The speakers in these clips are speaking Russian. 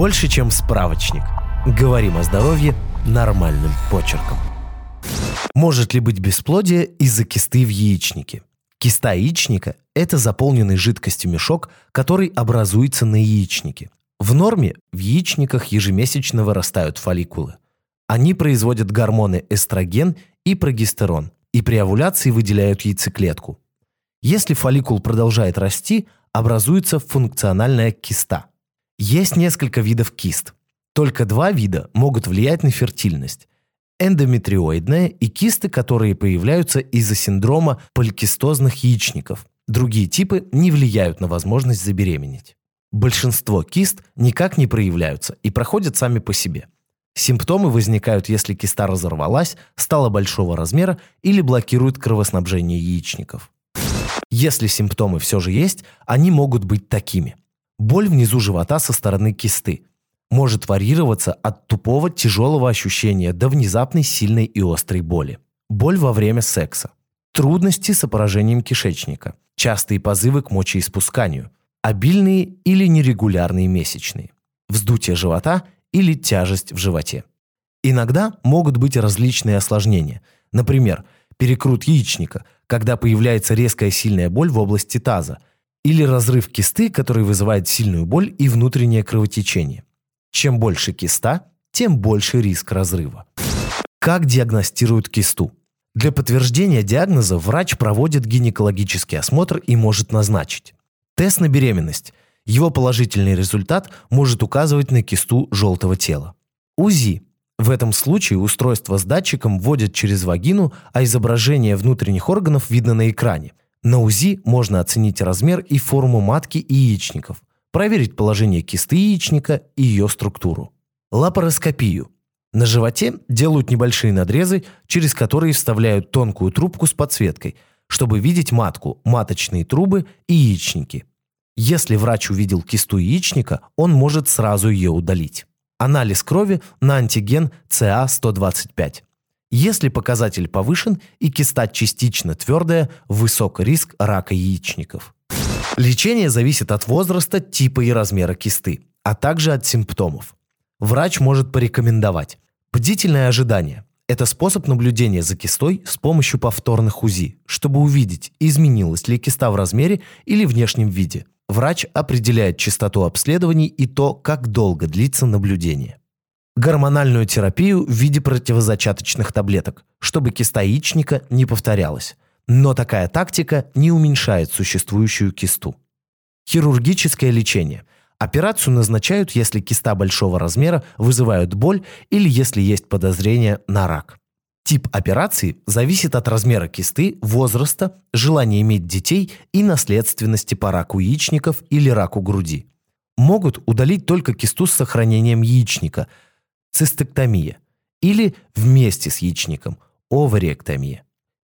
Больше, чем справочник. Говорим о здоровье нормальным почерком. Может ли быть бесплодие из-за кисты в яичнике? Киста яичника – это заполненный жидкостью мешок, который образуется на яичнике. В норме в яичниках ежемесячно вырастают фолликулы. Они производят гормоны эстроген и прогестерон, и при овуляции выделяют яйцеклетку. Если фолликул продолжает расти, образуется функциональная киста. Есть несколько видов кист. Только два вида могут влиять на фертильность. Эндометриоидная и кисты, которые появляются из-за синдрома поликистозных яичников. Другие типы не влияют на возможность забеременеть. Большинство кист никак не проявляются и проходят сами по себе. Симптомы возникают, если киста разорвалась, стала большого размера или блокирует кровоснабжение яичников. Если симптомы все же есть, они могут быть такими. Боль внизу живота со стороны кисты. Может варьироваться от тупого тяжелого ощущения до внезапной сильной и острой боли. Боль во время секса. Трудности с поражением кишечника. Частые позывы к мочеиспусканию. Обильные или нерегулярные месячные. Вздутие живота или тяжесть в животе. Иногда могут быть различные осложнения. Например, перекрут яичника, когда появляется резкая сильная боль в области таза, или разрыв кисты, который вызывает сильную боль и внутреннее кровотечение. Чем больше киста, тем больше риск разрыва. Как диагностируют кисту? Для подтверждения диагноза врач проводит гинекологический осмотр и может назначить тест на беременность. Его положительный результат может указывать на кисту желтого тела. УЗИ в этом случае устройство с датчиком вводят через вагину, а изображение внутренних органов видно на экране. На УЗИ можно оценить размер и форму матки и яичников, проверить положение кисты яичника и ее структуру. Лапароскопию. На животе делают небольшие надрезы, через которые вставляют тонкую трубку с подсветкой, чтобы видеть матку, маточные трубы и яичники. Если врач увидел кисту яичника, он может сразу ее удалить. Анализ крови на антиген ЦА-125. Если показатель повышен и киста частично твердая, высок риск рака яичников. Лечение зависит от возраста, типа и размера кисты, а также от симптомов. Врач может порекомендовать бдительное ожидание. Это способ наблюдения за кистой с помощью повторных УЗИ, чтобы увидеть, изменилась ли киста в размере или внешнем виде – Врач определяет частоту обследований и то, как долго длится наблюдение. Гормональную терапию в виде противозачаточных таблеток, чтобы киста яичника не повторялась. Но такая тактика не уменьшает существующую кисту. Хирургическое лечение. Операцию назначают, если киста большого размера вызывают боль или если есть подозрение на рак. Тип операции зависит от размера кисты, возраста, желания иметь детей и наследственности по раку яичников или раку груди. Могут удалить только кисту с сохранением яичника – цистектомия, или вместе с яичником – овариэктомия.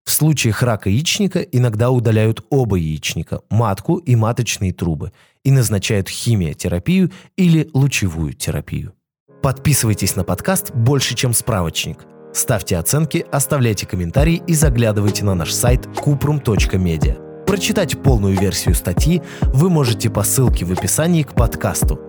В случаях рака яичника иногда удаляют оба яичника, матку и маточные трубы, и назначают химиотерапию или лучевую терапию. Подписывайтесь на подкаст «Больше, чем справочник», Ставьте оценки, оставляйте комментарии и заглядывайте на наш сайт kuprum.media. Прочитать полную версию статьи вы можете по ссылке в описании к подкасту.